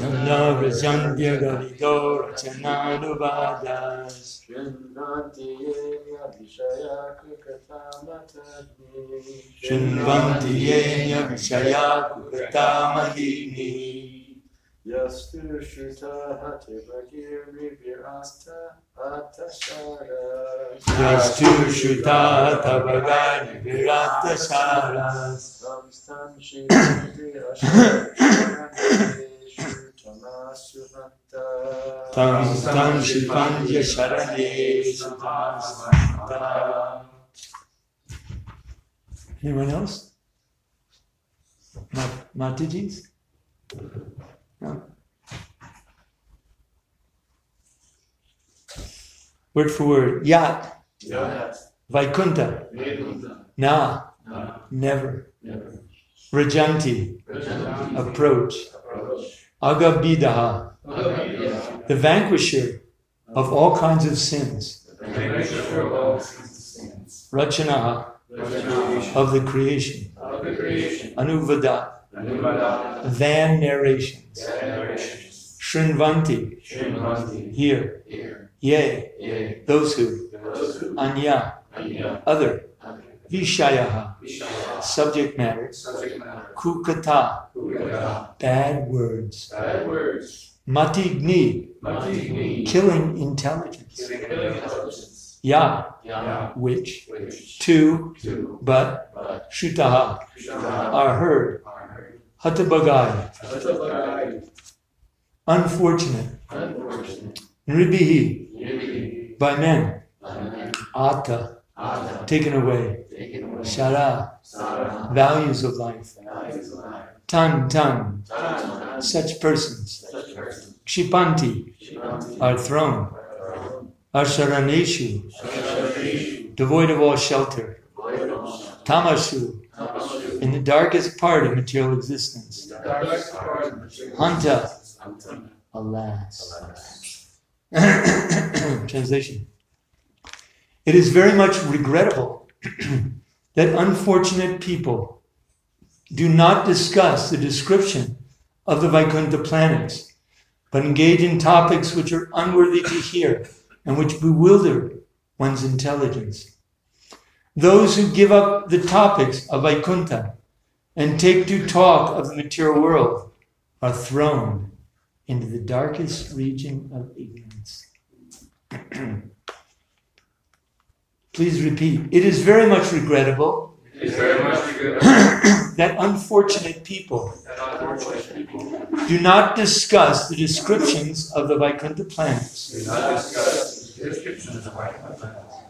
नवजन्त्यगदितो रचनानुवादास् शृण्वन्ति येन विषया कुकृतामहिनी यस्तु श्रुतः यस्तु श्रुता तव गारिभिरात्तशारा संस्थां Shrimati Tam Tam Shipandya Sharane Sutasmanta Anyone else? Mat- Mataji's? No. Word for word. Yat. Vaikunta. Na. Never. Rajanti. Approach. Agabidaha. The vanquisher of all kinds of sins. Rachanaha. Of the creation. Anuvada. Than narrations. Shrinvanti. Here. Yea. Those who. Anya. Other. Vishayaha. Subject matter. Kukata. Bad words. Matigni. Killing intelligence. Ya. Which. two But. Shutaha. Are heard. Hatabagai. Unfortunate. Nribihi. By men. Taken away. Shara. Values of life. Tan tan. Such persons. Kshipanti. Are thrown. Asharaneshu. Devoid of all shelter. Tamashu. In the darkest part of material existence. Hanta. Alas. Translation. It is very much regrettable that unfortunate people do not discuss the description of the Vaikuntha planets, but engage in topics which are unworthy to hear and which bewilder one's intelligence. Those who give up the topics of Vaikuntha and take to talk of the material world are thrown into the darkest region of ignorance. Please repeat. It is very much regrettable that unfortunate people do not discuss the descriptions of the Vaikuntha planets,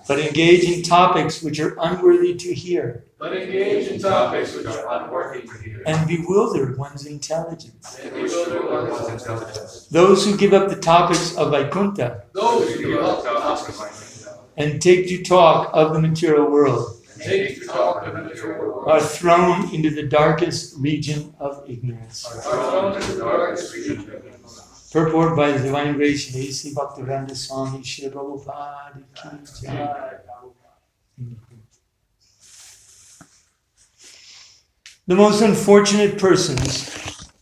but engage in topics which are unworthy to hear But engage in topics which are unworthy to hear. and bewilder one's intelligence. And bewilder one's intelligence. Those who give up the topics of Vaikuntha and take to talk of the material world and take to talk of the material world are thrown into the darkest region of ignorance. are thrown into the darkest region of ignorance. Purport by the Divine Grace of A.C. Bhaktivedanta Swami Srila Prabhupada Ki Jai. The most unfortunate persons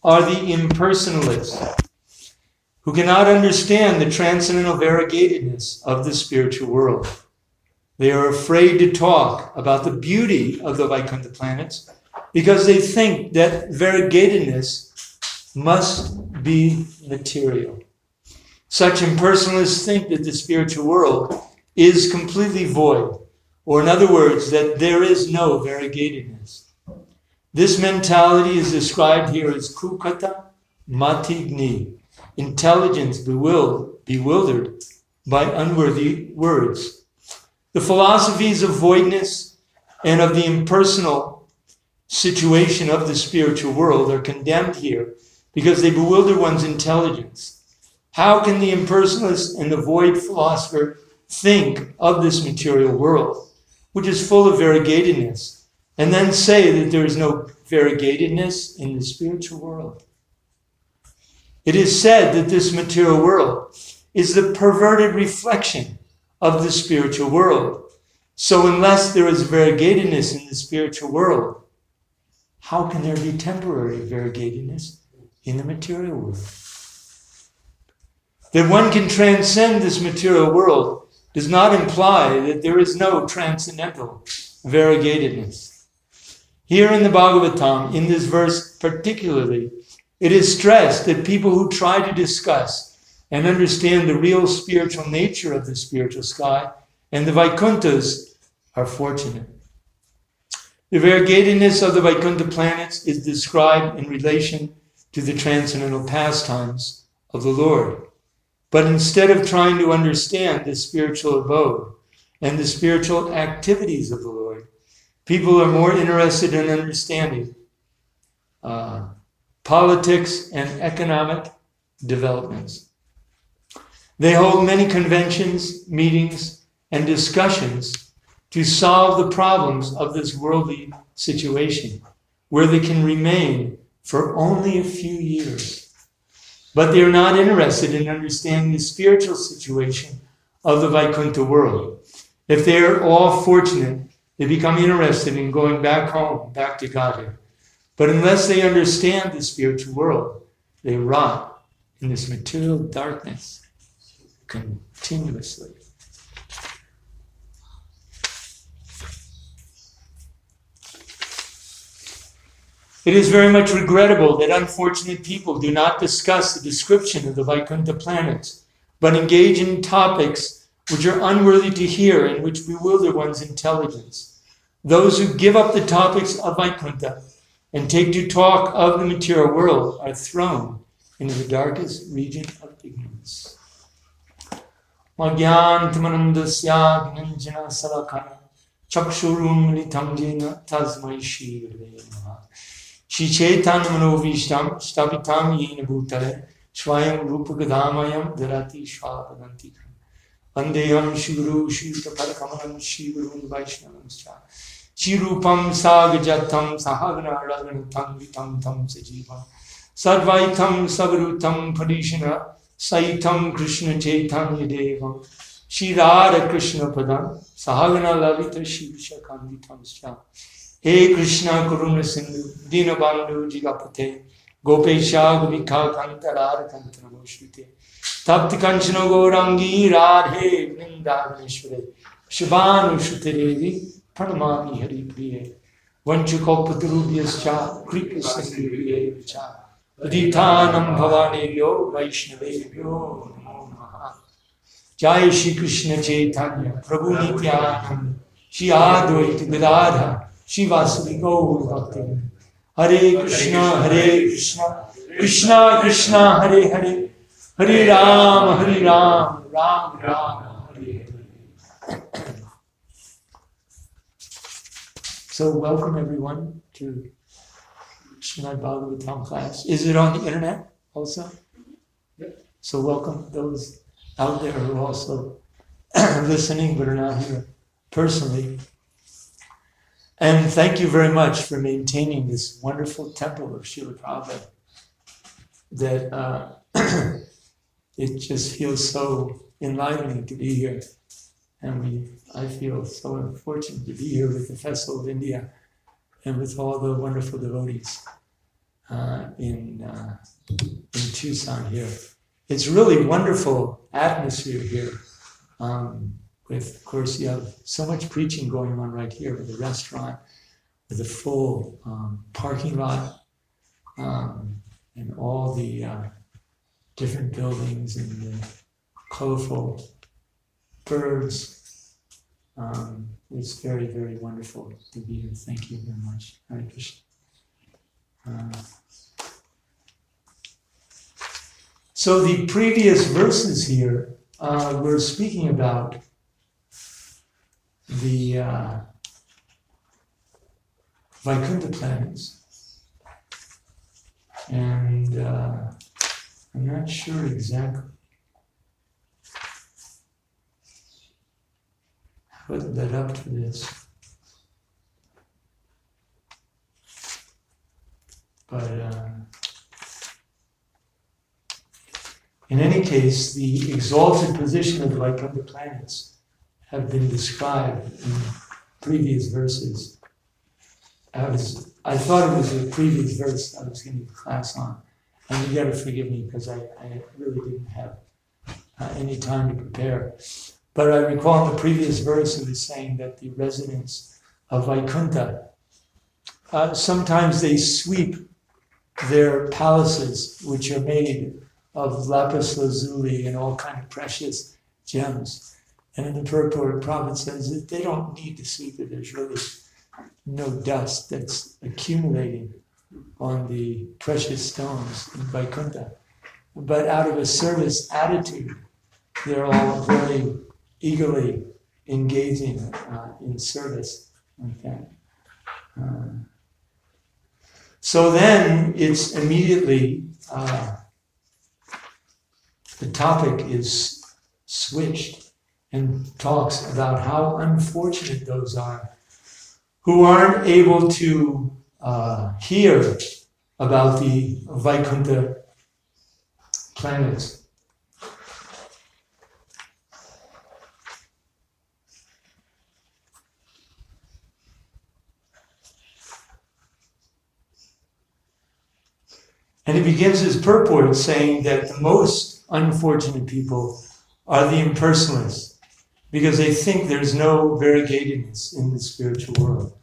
are the impersonalists who cannot understand the transcendental variegatedness of the spiritual world. They are afraid to talk about the beauty of the Vaikuntha planets because they think that variegatedness must be material. Such impersonalists think that the spiritual world is completely void, or in other words, that there is no variegatedness. This mentality is described here as kukata matigni, intelligence bewildered, by unworthy words. The philosophies of voidness and of the impersonal situation of the spiritual world are condemned here because they bewilder one's intelligence. How can the impersonalist and the void philosopher think of this material world, which is full of variegatedness, and then say that there is no variegatedness in the spiritual world? It is said that this material world is the perverted reflection of the spiritual world. So, unless there is variegatedness in the spiritual world, how can there be temporary variegatedness in the material world? That one can transcend this material world does not imply that there is no transcendental variegatedness. Here in the Bhagavatam, in this verse particularly, it is stressed that people who try to discuss and understand the real spiritual nature of the spiritual sky and the Vaikunthas are fortunate. The variegatedness of the Vaikuntha planets is described in relation to the transcendental pastimes of the Lord. But instead of trying to understand the spiritual abode and the spiritual activities of the Lord, people are more interested in understanding uh, politics and economic developments. They hold many conventions, meetings, and discussions to solve the problems of this worldly situation, where they can remain for only a few years but they are not interested in understanding the spiritual situation of the Vaikuntha world. If they are all fortunate, they become interested in going back home, back to Godhead. But unless they understand the spiritual world, they rot in this material darkness continuously. It is very much regrettable that unfortunate people do not discuss the description of the Vaikuntha planets, but engage in topics which are unworthy to hear and which bewilder one's intelligence. Those who give up the topics of Vaikuntha and take to talk of the material world are thrown into the darkest region of ignorance. Magyarantamanandasya gnanjana salakana chakshurum litam jena tasmai Chaitanya Manovishtam Stapitam Yena Bhutale Swayam Rupa Gadamayam Dharati Shvapadanti. Vandeyam Shiguru Shivta Padakamalam Shiguru Vaishnavam चिरूपम साग जथम सहाग्नागणितम वितम तम सजीवम सर्वैथम सवरुथम फरीशन सैथम कृष्ण चेतन देव। श्रीरार कृष्ण पद सहगना ललित शीर्षकान्वितम श्याम हे कृष्ण करुण सिंधु दीन बांधु जिगपते, गोपेशा गोपिका कंतरार कंतर घोषिते तप्त कंचन गौरांगी राधे वृंदावनेश्वरे शुभानुश्रुति देवी। परमामि हरि प्रिय वञ्चुकोपद्रुव्यश्च कृपस्नेभ्ये च प्रदीतानं भवानेभ्यो वैष्णवेभ्यो जय श्री कृष्ण चैतन्य प्रभु नित्यानंद श्री आद्वैत गदाधर श्री गौर भक्त हरे कृष्णा हरे कृष्णा कृष्णा कृष्णा हरे हरे हरे राम हरे Ram Ram Ram So welcome everyone to Srimad Bhagavatam class. Is it on the internet also? Yep. So welcome those out there who are also listening but are not here personally. And thank you very much for maintaining this wonderful temple of Srila Prabhupada. That uh, it just feels so enlightening to be here. And we, I feel so fortunate to be here with the Festival of India and with all the wonderful devotees uh, in, uh, in Tucson here. It's really wonderful atmosphere here. Um, with, of course, you have so much preaching going on right here with the restaurant, with a full um, parking lot, um, and all the uh, different buildings and the colorful birds. Um, it's very, very wonderful to be here. Thank you very much. Hare Krishna. Uh, so the previous verses here uh, were speaking about the uh, Vaikuntha planets. And uh, I'm not sure exactly it led up to this. But uh, in any case, the exalted position of the Vaikuntha planets have been described in previous verses. I was I thought it was a previous verse I was giving class on. And you gotta forgive me because I, I really didn't have uh, any time to prepare. But I recall in the previous verse it was saying that the residents of Vaikuntha, uh, sometimes they sweep their palaces, which are made of lapis lazuli and all kind of precious gems. And in the purport, Prabhupada says that they don't need to sweep it. There's really no dust that's accumulating on the precious stones in Vaikuntha. But out of a service attitude, they're all very eagerly engaging uh, in service like that. Um, so then it's immediately uh, the topic is switched and talks about how unfortunate those are who aren't able to uh, hear about the Vaikuntha planets. And he begins his purport saying that the most unfortunate people are the impersonalists because they think there's no variegatedness in the spiritual world.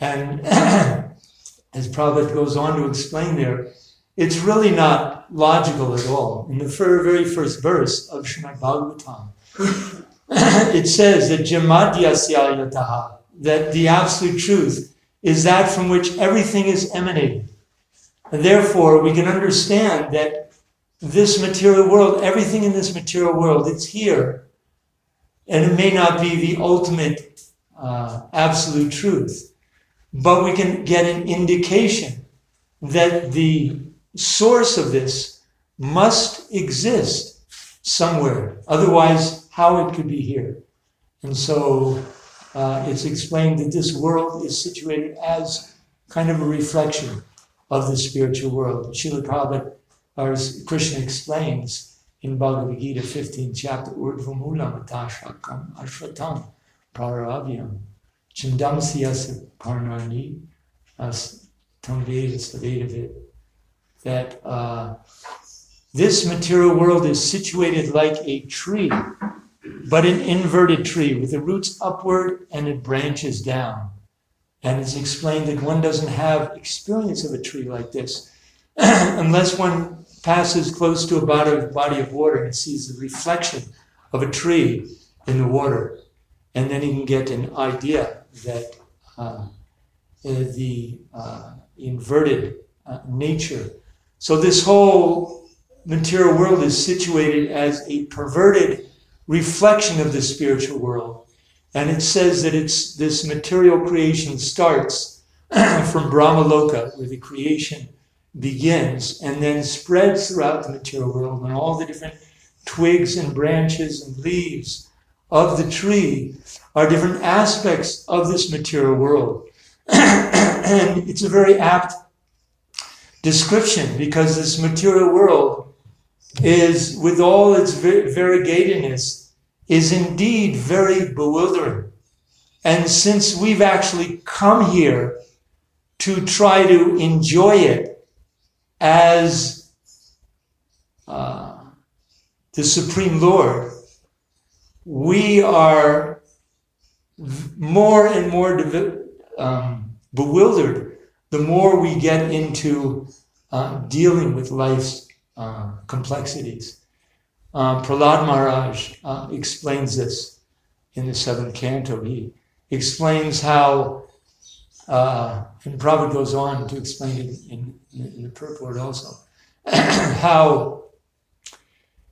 And as Prabhupada goes on to explain there, it's really not logical at all. In the very first verse of Srimad Bhagavatam, it says that Janmadyasya that the absolute truth is that from which everything is emanating. And therefore, we can understand that this material world, everything in this material world, it's here. And it may not be the ultimate uh, absolute truth, but we can get an indication that the source of this must exist somewhere. Otherwise, how it could be here. And so uh, it's explained that this world is situated as kind of a reflection of the spiritual world. Srila Prabhupada, as Krishna explains in Bhagavad Gita 15th chapter, Urdhvamulam Atashakam Ashvatam Praravyam Chindam Siyasa Parnani as Tamveda Savedavit that uh, this material world is situated like a tree, but an inverted tree with the roots upward and it branches down. And it's explained that one doesn't have experience of a tree like this unless one passes close to a body, body of water and sees the reflection of a tree in the water. And then he can get an idea that uh, the uh, inverted uh, nature. So this whole material world is situated as a perverted reflection of the spiritual world. And it says that it's this material creation starts from Brahmaloka, where the creation begins, and then spreads throughout the material world, and all the different twigs and branches and leaves of the tree are different aspects of this material world. and it's a very apt description because this material world is, with all its variegatedness, is indeed very bewildering. And since we've actually come here to try to enjoy it as uh, the Supreme Lord, we are more and more um, bewildered the more we get into uh, dealing with life's uh, complexities. Uh, Prahlad Maharaj uh, explains this in the seventh canto. He explains how, uh, and Prabhupada goes on to explain it in, in, in the purport also, how,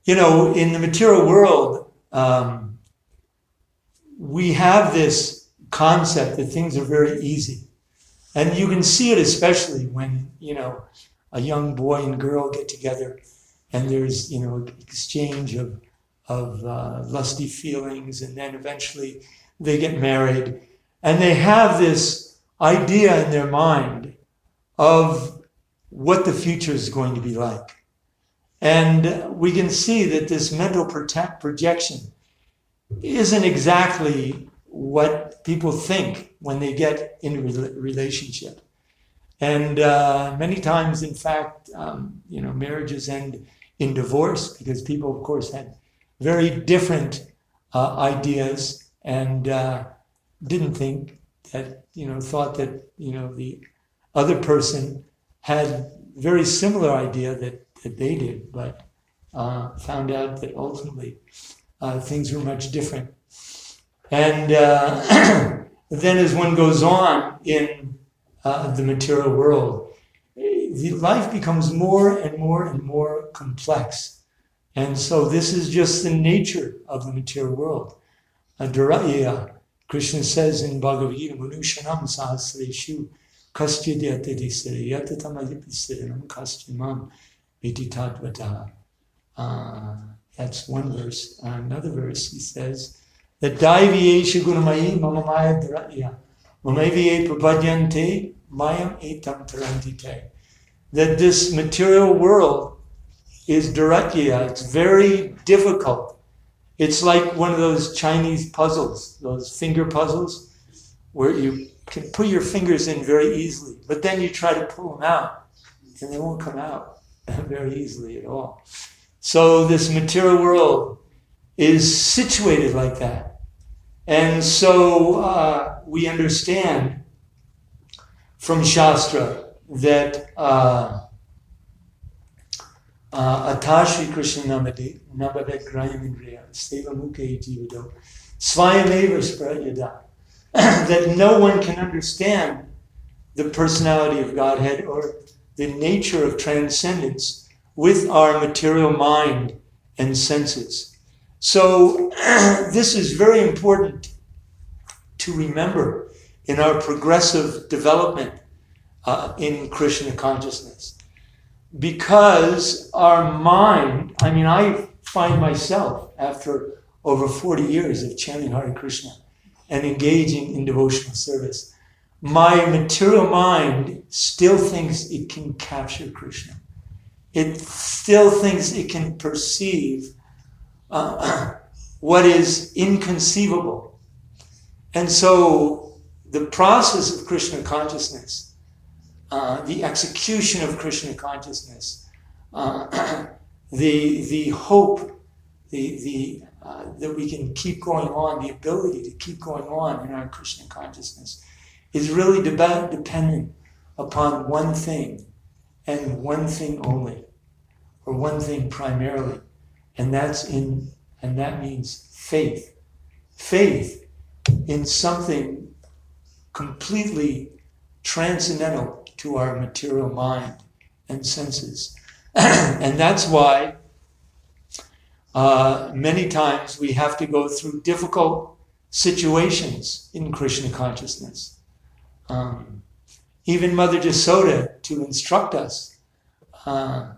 you know, in the material world, um, we have this concept that things are very easy. And you can see it especially when, you know, a young boy and girl get together and there's you know exchange of of uh, lusty feelings, and then eventually they get married, and they have this idea in their mind of what the future is going to be like. And we can see that this mental projection isn't exactly what people think when they get in a relationship. And uh, many times, in fact, um, you know, marriages end in divorce because people, of course, had very different uh, ideas and uh, didn't think that, you know, thought that, you know, the other person had very similar idea that, that they did, but uh, found out that ultimately uh, things were much different. And uh, then as one goes on in uh, the material world, the life becomes more and more and more complex. And so this is just the nature of the material world. Adharaya, Krishna says in Bhagavad Gita, Manushanam sahasreshu kastyadhyatadisare yatatamayapisiranam kastyamam viditatvata. Uh, that's one verse. Uh, another verse, he says, that Daiviyesha gunamayi mamamaya dharaya mamaviye prapadyante mayam etam tarantite. That this material world is dharatya. It's very difficult. It's like one of those Chinese puzzles, those finger puzzles, where you can put your fingers in very easily, but then you try to pull them out, and they won't come out very easily at all. So this material world is situated like that. And so uh, we understand from Shastra that uh, uh, Namade, Namadet Grayam Indriya, Seva Mukhe Jivado, Svayameva Spradyada, that no one can understand the personality of Godhead or the nature of transcendence with our material mind and senses. So, this is very important to remember in our progressive development uh, in Krishna consciousness. Because our mind, I mean, I find myself after over 40 years of chanting Hare Krishna and engaging in devotional service, my material mind still thinks it can capture Krishna. It still thinks it can perceive uh, what is inconceivable. And so the process of Krishna consciousness uh, the execution of Krishna consciousness, uh, the the hope, the the uh, that we can keep going on, the ability to keep going on in our Krishna consciousness, is really de- dependent upon one thing, and one thing only, or one thing primarily, and that's in and that means faith, faith in something completely transcendental to our material mind and senses. and that's why uh, many times we have to go through difficult situations in Krishna consciousness. Um, even Mother Jasoda, to instruct us, uh,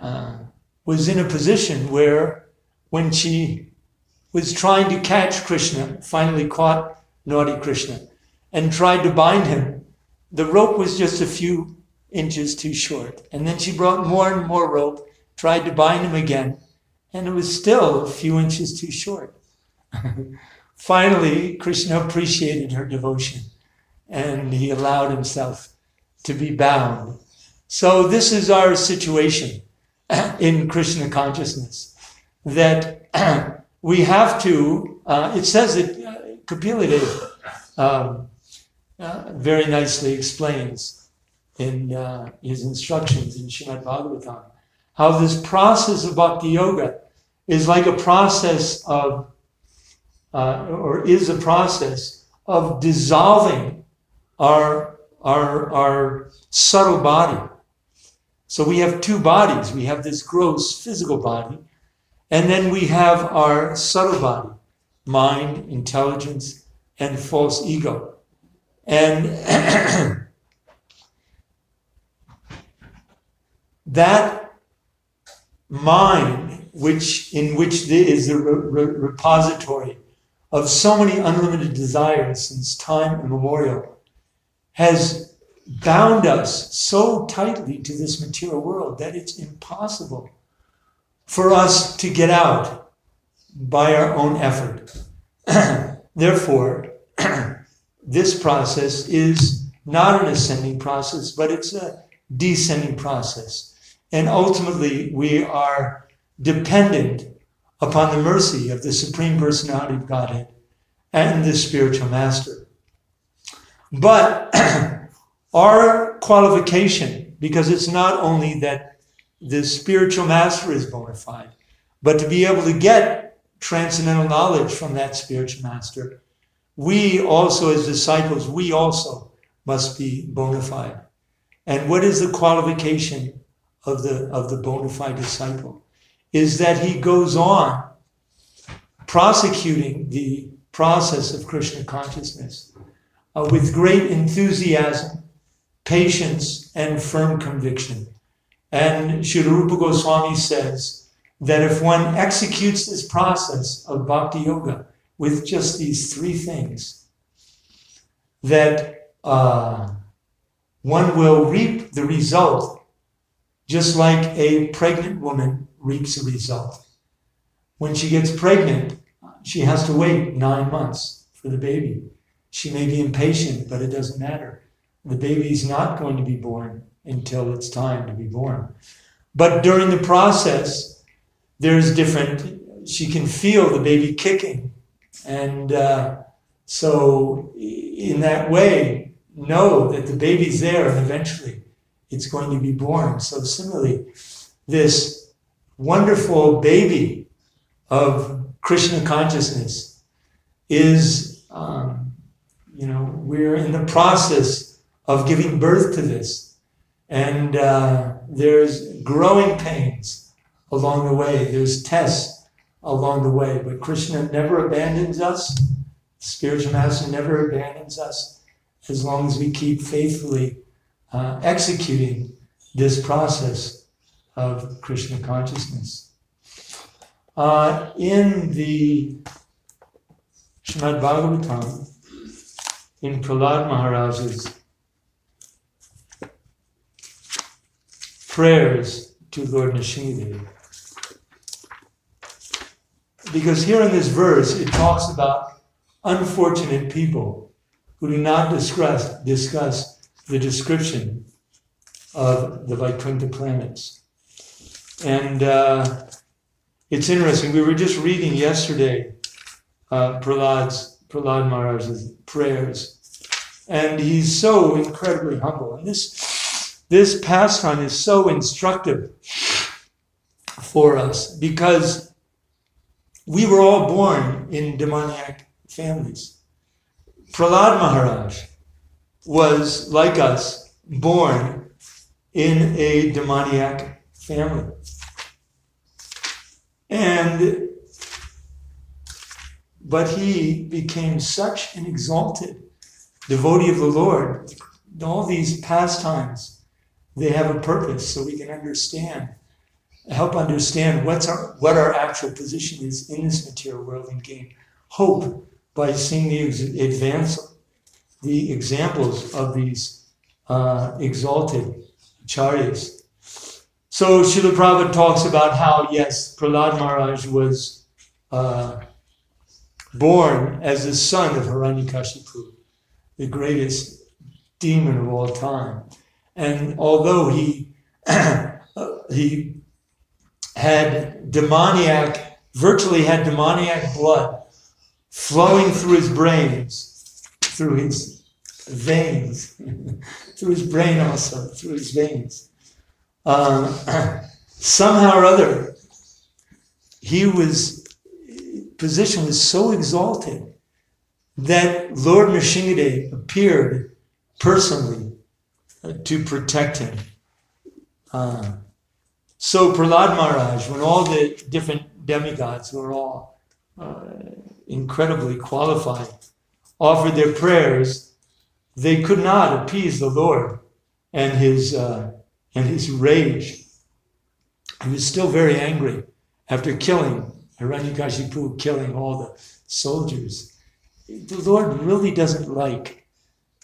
uh, was in a position where when she was trying to catch Krishna, finally caught naughty Krishna, and tried to bind him, the rope was just a few inches too short. And then she brought more and more rope, tried to bind him again, and it was still a few inches too short. Finally, Krishna appreciated her devotion and he allowed himself to be bound. So, this is our situation in Krishna consciousness that we have to, uh, it says it, uh, Kapila Deva, um, uh, very nicely explains in uh, his instructions in Srimad Bhagavatam how this process of bhakti yoga is like a process of, uh, or is a process of dissolving our, our, our subtle body. So we have two bodies. We have this gross physical body, and then we have our subtle body, mind, intelligence, and false ego. And that mind, which in which there is a re- re- repository of so many unlimited desires since time immemorial, has bound us so tightly to this material world that it's impossible for us to get out by our own effort. Therefore, this process is not an ascending process, but it's a descending process. And ultimately, we are dependent upon the mercy of the Supreme Personality of Godhead and the spiritual master. But our qualification, because it's not only that the spiritual master is bona fide, but to be able to get transcendental knowledge from that spiritual master, we also, as disciples, we also must be bona fide. And what is the qualification of the, of the bona fide disciple? Is that he goes on prosecuting the process of Krishna consciousness uh, with great enthusiasm, patience, and firm conviction. And Srila Rupa Goswami says that if one executes this process of bhakti yoga with just these three things, that uh, one will reap the result just like a pregnant woman reaps a result. When she gets pregnant, she has to wait nine months for the baby. She may be impatient, but it doesn't matter. The baby's not going to be born until it's time to be born. But during the process, there's different, she can feel the baby kicking. And uh, so, in that way, know that the baby's there and eventually it's going to be born. So, similarly, this wonderful baby of Krishna consciousness is, um, you know, we're in the process of giving birth to this. And uh, there's growing pains along the way, there's tests along the way, but Krishna never abandons us. Spiritual Master never abandons us as long as we keep faithfully uh, executing this process of Krishna consciousness. Uh, in the Srimad Bhagavatam, in Prahlad Maharaj's prayers to Lord Nrsimhadev. Because here in this verse, it talks about unfortunate people who do not discuss, discuss the description of the Vaikuntha planets. And uh, it's interesting. We were just reading yesterday uh, Prahlad's, Prahlad Maharaj's prayers, and he's so incredibly humble. And this, this pastime is so instructive for us because we were all born in demoniac families. Prahlad Maharaj was, like us, born in a demoniac family. And but he became such an exalted devotee of the Lord. All these pastimes, they have a purpose so we can understand, help understand what's our, what our actual position is in this material world and gain hope by seeing the advance, the examples of these uh, exalted acharyas. So Srila Prabhupada talks about how, yes, Prahlad Maharaj was uh, born as the son of Hiranyakashipu, the greatest demon of all time. And although he he had demoniac, virtually had demoniac blood flowing through his brains, through his veins, through his brain also, through his veins. Um, somehow or other, he was position was so exalted that Lord Nrsimhadev appeared personally to protect him. Uh, so Prahlad Maharaj, when all the different demigods were all uh, incredibly qualified, offered their prayers, they could not appease the Lord and his uh, and his rage. He was still very angry after killing Hiranyakashipu killing all the soldiers. The Lord really doesn't like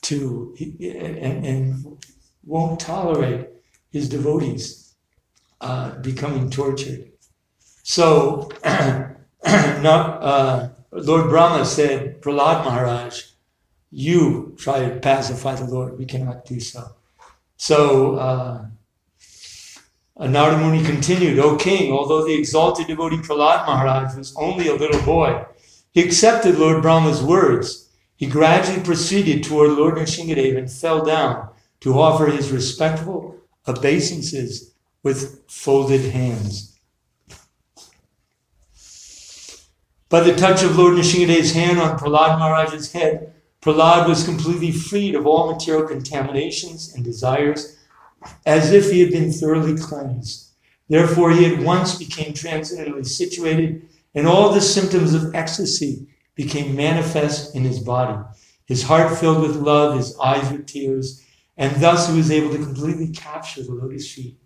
to and, and won't tolerate his devotees uh, becoming tortured. So, not, uh, Lord Brahma said, Prahlad Maharaj, you try to pacify the Lord. We cannot do so. So, uh, Narada Muni continued, O king, although the exalted devotee Prahlad Maharaj was only a little boy, he accepted Lord Brahma's words. He gradually proceeded toward Lord Nrsingadev and fell down to offer his respectful obeisances with folded hands. By the touch of Lord Nrsingadev's hand on Prahlad Maharaj's head, Prahlad was completely freed of all material contaminations and desires, as if he had been thoroughly cleansed. Therefore, he at once became transcendently situated, and all the symptoms of ecstasy became manifest in his body. His heart filled with love, his eyes with tears, and thus he was able to completely capture the lotus feet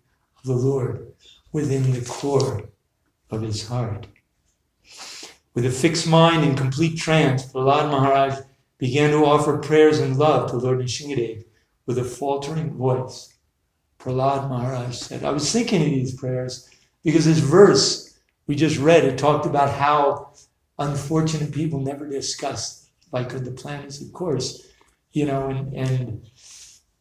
the Lord within the core of his heart. With a fixed mind and complete trance, Prahlad Maharaj began to offer prayers and love to Lord Nrsingadev with a faltering voice. Prahlad Maharaj said, I was thinking of these prayers because this verse we just read, it talked about how unfortunate people never discuss like the planets, of course, you know, and, and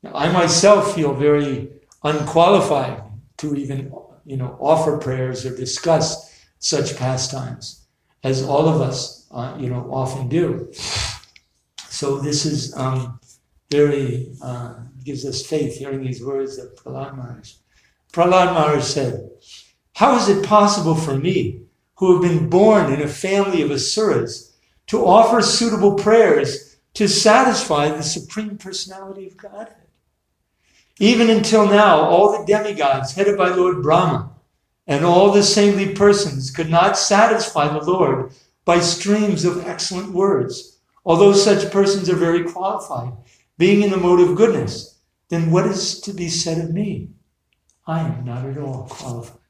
I myself feel very unqualified to even, you know, offer prayers or discuss such pastimes as all of us, uh, you know, often do. So this is um, very uh, gives us faith hearing these words of Prahlad Maharaj. Prahlad Maharaj said, "How is it possible for me, who have been born in a family of asuras, to offer suitable prayers to satisfy the supreme personality of Godhead?" Even until now, all the demigods headed by Lord Brahma and all the saintly persons could not satisfy the Lord by streams of excellent words, although such persons are very qualified, being in the mode of goodness. Then what is to be said of me? I am not at all qualified.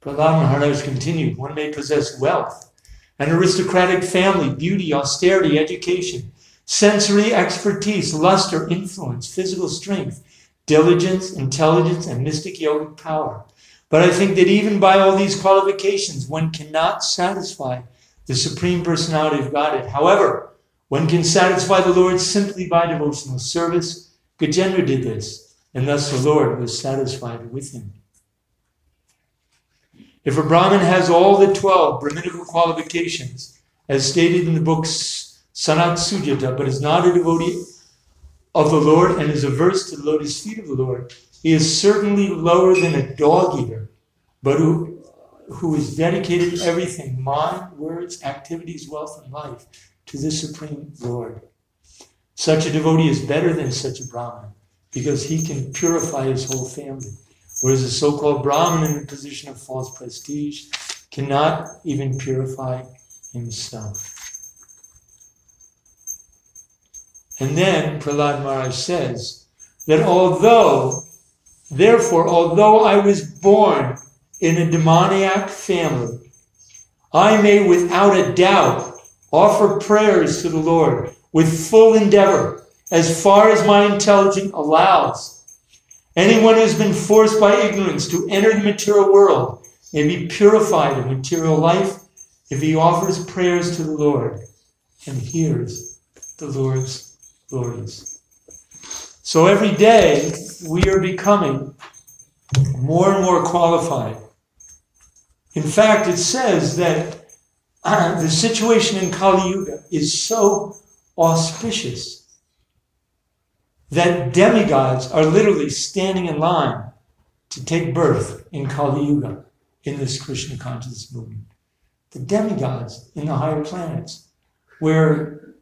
Prahlad Maharaj continued, one may possess wealth, an aristocratic family, beauty, austerity, education, sensory expertise, luster, influence, physical strength, diligence, intelligence, and mystic yogic power. But I think that even by all these qualifications, one cannot satisfy the Supreme Personality of Godhead. However, one can satisfy the Lord simply by devotional service. Gajendra did this, and thus the Lord was satisfied with him. If a Brahmin has all the 12 Brahminical qualifications, as stated in the books Sanat Sujata, but is not a devotee of the Lord and is averse to the lotus feet of the Lord, he is certainly lower than a dog eater, but who, who is dedicated everything mind, words, activities, wealth, and life to the Supreme Lord. Such a devotee is better than such a Brahmin because he can purify his whole family. Whereas a so called Brahmin in a position of false prestige cannot even purify himself. And then Prahlad Maharaj says that although, therefore, although I was born in a demoniac family, I may without a doubt offer prayers to the Lord with full endeavor as far as my intelligence allows. Anyone who's been forced by ignorance to enter the material world may be purified of material life if he offers prayers to the Lord and hears the Lord's So every day we are becoming more and more qualified. In fact, it says that uh, the situation in Kali Yuga is so auspicious that demigods are literally standing in line to take birth in Kali Yuga in this Krishna consciousness movement. The demigods in the higher planets, where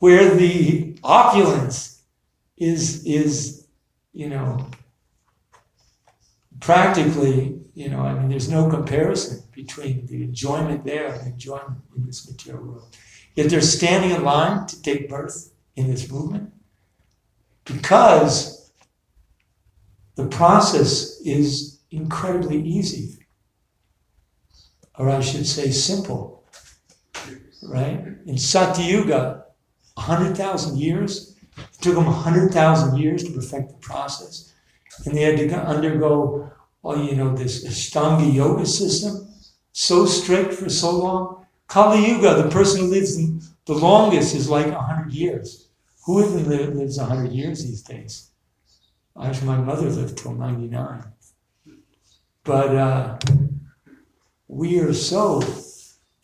where the opulence is is you know practically you know i mean there's no comparison between the enjoyment there and the enjoyment in this material world. Yet they're standing in line to take birth in this movement because the process is incredibly easy or i should say simple right? In satyuga 100,000 years. It took them 100,000 years to perfect the process. And they had to undergo, oh, you know, this Ashtanga yoga system, so strict for so long. Kali Yuga, the person who lives the longest is like 100 years. Who even lives 100 years these days? Actually, my mother lived till 99. But uh, we are so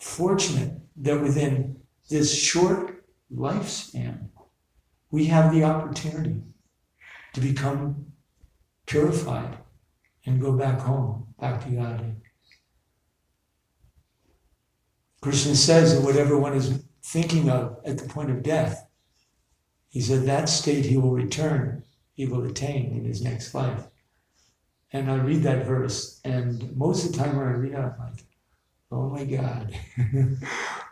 fortunate that within this short lifespan, we have the opportunity to become purified and go back home, back to Godhead. Krishna says that whatever one is thinking of at the point of death, he said that state he will return, he will attain in his next life. And I read that verse, and most of the time when I read it, I'm like, oh my God,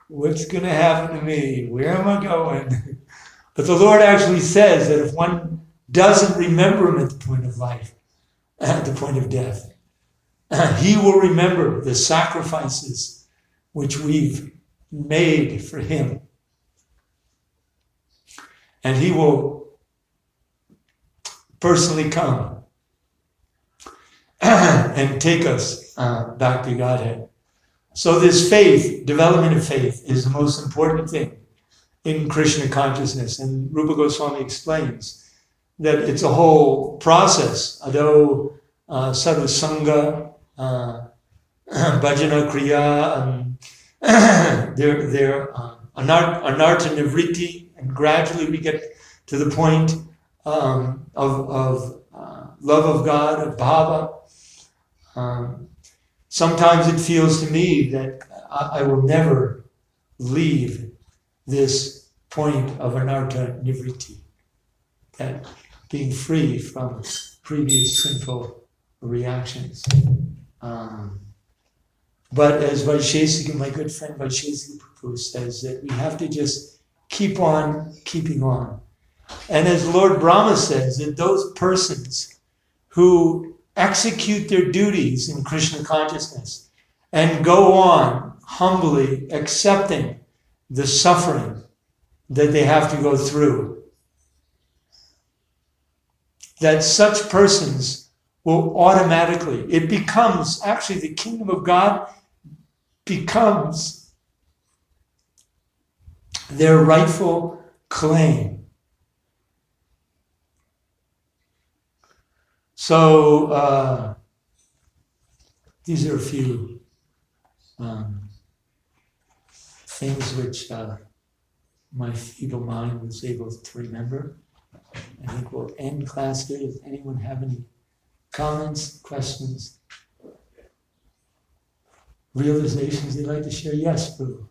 what's going to happen to me? Where am I going? but the Lord actually says that if one doesn't remember him at the point of life, at the point of death, he will remember the sacrifices which we've made for him. And he will personally come and take us uh, back to Godhead. So, this faith, development of faith, is the most important thing in Krishna consciousness. And Rupa Goswami explains that it's a whole process. Although uh, sadhusanga, uh, bhajana kriya, um, uh, anartha nivriti, and gradually we get to the point um, of, of uh, love of God, of bhava. Um, sometimes it feels to me that I, I, will never leave this point of anartha nivriti, that being free from previous sinful reactions. Um, but as Vaishesika, my good friend Vaishesika Prabhu says, that we have to just keep on keeping on. And as Lord Brahma says, that those persons who execute their duties in Krishna consciousness and go on humbly accepting the suffering that they have to go through. That such persons will automatically, it becomes actually the kingdom of God becomes their rightful claim. So uh, these are a few um, things which uh, my feeble mind was able to remember. I think we'll end class here. Does anyone have any comments, questions, realizations they'd like to share? Yes, Boo.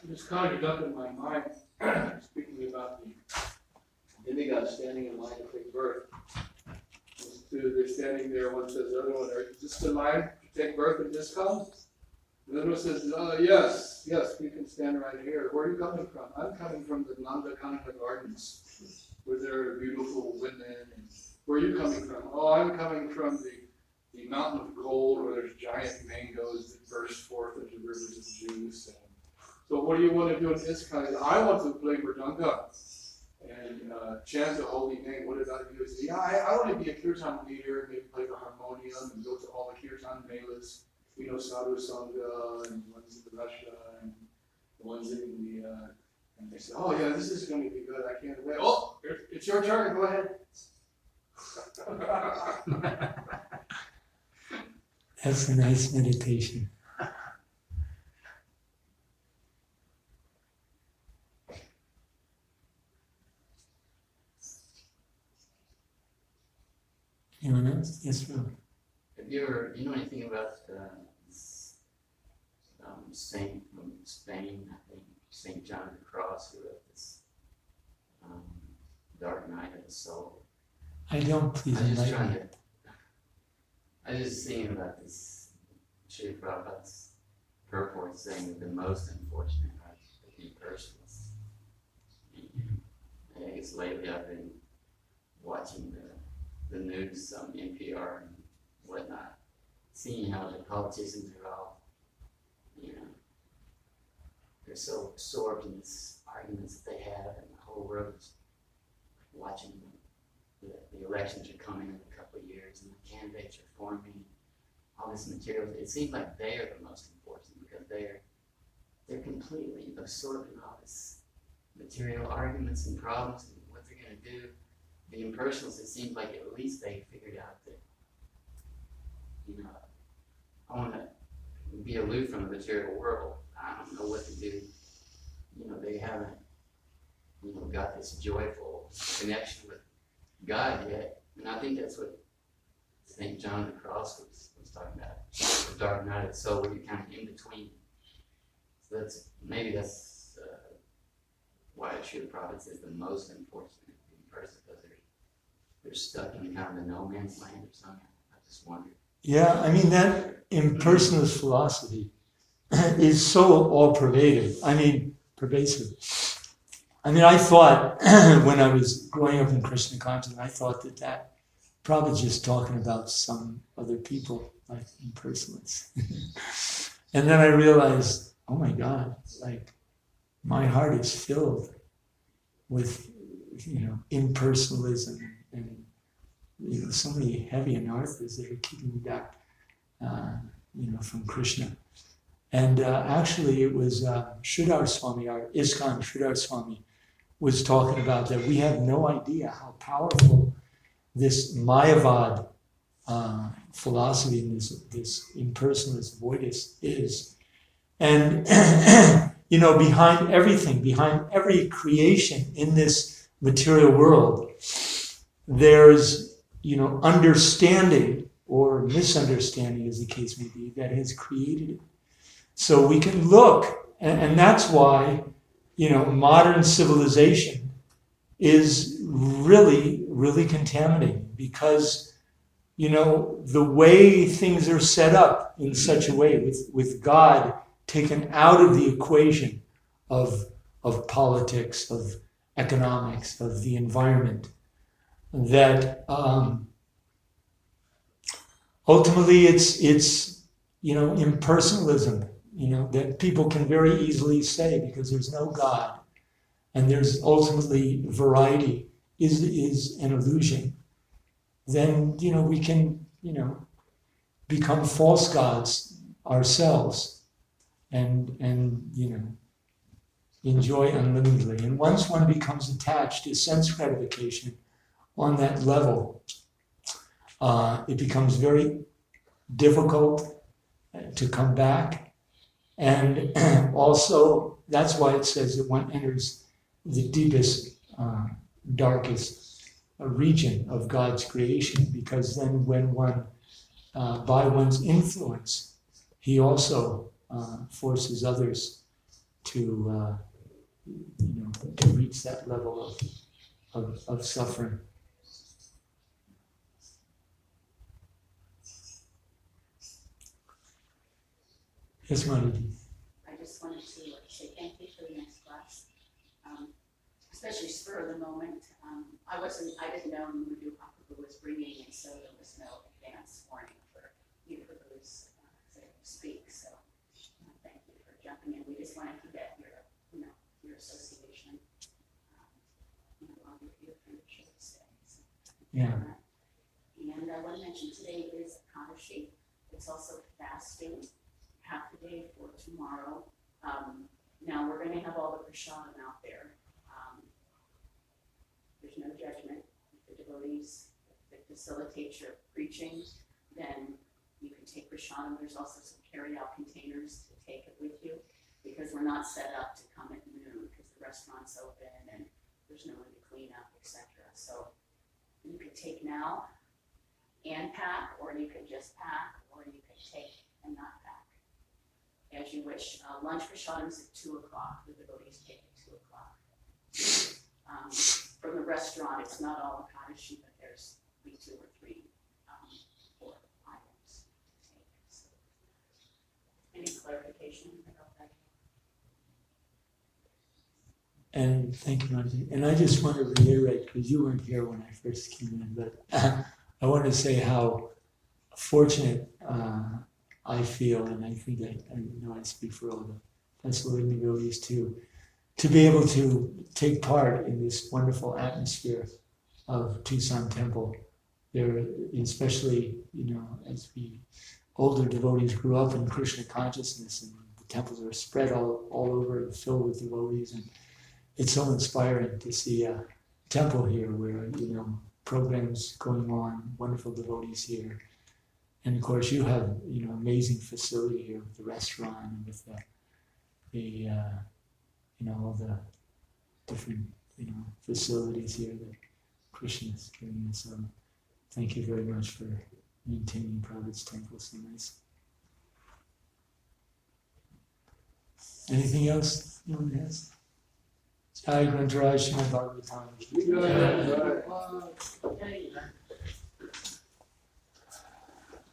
I just conjured up in my mind, speaking about the demigod standing in line to take birth to, they're standing there, one says, the other one, are you just in line to take birth and just come? The other one says, uh, yes, yes, we can stand right here. Where are you coming from? I'm coming from the Nandana Kanana Gardens, where there are beautiful women. And where are you coming from? Oh, I'm coming from the, the mountain of gold where there's giant mangoes that burst forth into rivers of juice. And so what do you want to do in this kind I want to play Mridanga and uh, chant the holy name. What did I do? Yeah, I, I want to be a kirtan leader, maybe play the harmonium and go to all the kirtan melas. You know, Sadhu Sangha and ones in Russia and the ones in. Uh, and they said, oh yeah, this is going to be good. I can't wait. Oh, it's your turn. Go ahead. That's a nice meditation. Anyone else? Yes, Rob. Have you ever, you know anything about uh, um, Saint from Spain? I think Saint John of the Cross, who wrote this um, Dark Night of the Soul. I don't please I was just trying me. to. I was just thinking about this. Srila Prabhupada's purport saying that the most unfortunate are the impersonalists. And I guess lately I've been watching the the news um, on NPR and whatnot, seeing how the politicians are all, you know, they're so absorbed in these arguments that they have, and the whole world is watching. The, the elections are coming in a couple of years, and the candidates are forming all this material. It seems like they are the most important because they're they're completely absorbed in all this material arguments and problems and what they're going to do the impersonalists, it seems like at least they figured out that, you know, I want to be aloof from the material world. I don't know what to do. You know, they haven't, you know, got this joyful connection with God yet. And I think that's what St. John the Cross was, was talking about. The dark night of the soul, where you're kind of in between. So that's, maybe that's uh, why the true prophets is the most they're, they're stuck in kind of a no man's land or something. I just wonder. Yeah, I mean, that impersonalist philosophy is so all pervasive. I mean, pervasive. I mean, I thought when I was growing up in Krishna consciousness, I thought that that probably just talking about some other people, like impersonalists. and then I realized, oh my God, like my heart is filled with, you know, impersonalism and you know, so many heavy anarthas that are keeping me back, uh, you know, from Krishna. And uh, actually, it was uh, Sridhar Swami, our ISKCON Sridhar Swami, was talking about that we have no idea how powerful this Mayavad uh, philosophy and this, this impersonalist is. And, you know, behind everything, behind every creation in this material world, there's you know, understanding or misunderstanding, as the case may be, that has created it. So we can look, and, and that's why, you know, modern civilization is really, really contaminating because, you know, the way things are set up in such a way with, with God taken out of the equation of, of politics, of economics, of the environment that um, ultimately it's it's you know impersonalism you know that people can very easily say because there's no god and there's ultimately variety is is an illusion then you know we can you know become false gods ourselves and and you know enjoy unlimitedly and once one becomes attached to sense gratification on that level, uh, it becomes very difficult to come back. And also, that's why it says that one enters the deepest, uh, darkest region of God's creation, because then when one, uh, by one's influence, he also uh, forces others to, uh, you know, to reach that level of, of, of suffering. Yes. I just wanted to say thank you for the next class, um, especially spur of the moment. Um, I wasn't, I didn't know Mudu Hakubu was bringing, and so there was no advance warning for you for those uh, to speak. So uh, thank you for jumping in. We just wanted to get your, you know, your association, um, you know, on your friendship. So, Yeah. And I want to mention today is Ekadashi. It's also fasting half a day for tomorrow. Um, now, we're gonna have all the prasadam out there. Um, There's no judgment. If the devotees that facilitate your preaching, then you can take prasadam. There's also some carry-out containers to take it with you. Because we're not set up to come at noon, because the restaurant's open and there's no one to clean up, et cetera. So you could take now and pack, or you could just pack, or you could take and not pack as you wish. Uh, lunch for Sean at two o'clock, the devotees take at two o'clock. Um, from the restaurant, it's not all Ekadashi, but there's be two or three, um, four items. So, Any clarification about that? And thank you, Marty. And I just want to reiterate, because you weren't here when I first came in, but I want to say how fortunate uh, I feel, and I think that I know I speak for all the Pennsylvania devotees too, to be able to take part in this wonderful atmosphere of Tucson Temple. There, especially you know, as we older devotees grew up in Krishna consciousness, and the temples are spread all, all over and filled with devotees, and it's so inspiring to see a temple here where, you know, programs going on, wonderful devotees here. And of course, you have, you know, amazing facility here with the restaurant and with the, the, uh, you know, all the different, you know, facilities here that Krishna is giving us. So thank you very much for maintaining Prabhup's temple so nice. Anything else anyone has? Jai Granthraj Srimad Bhagavatam.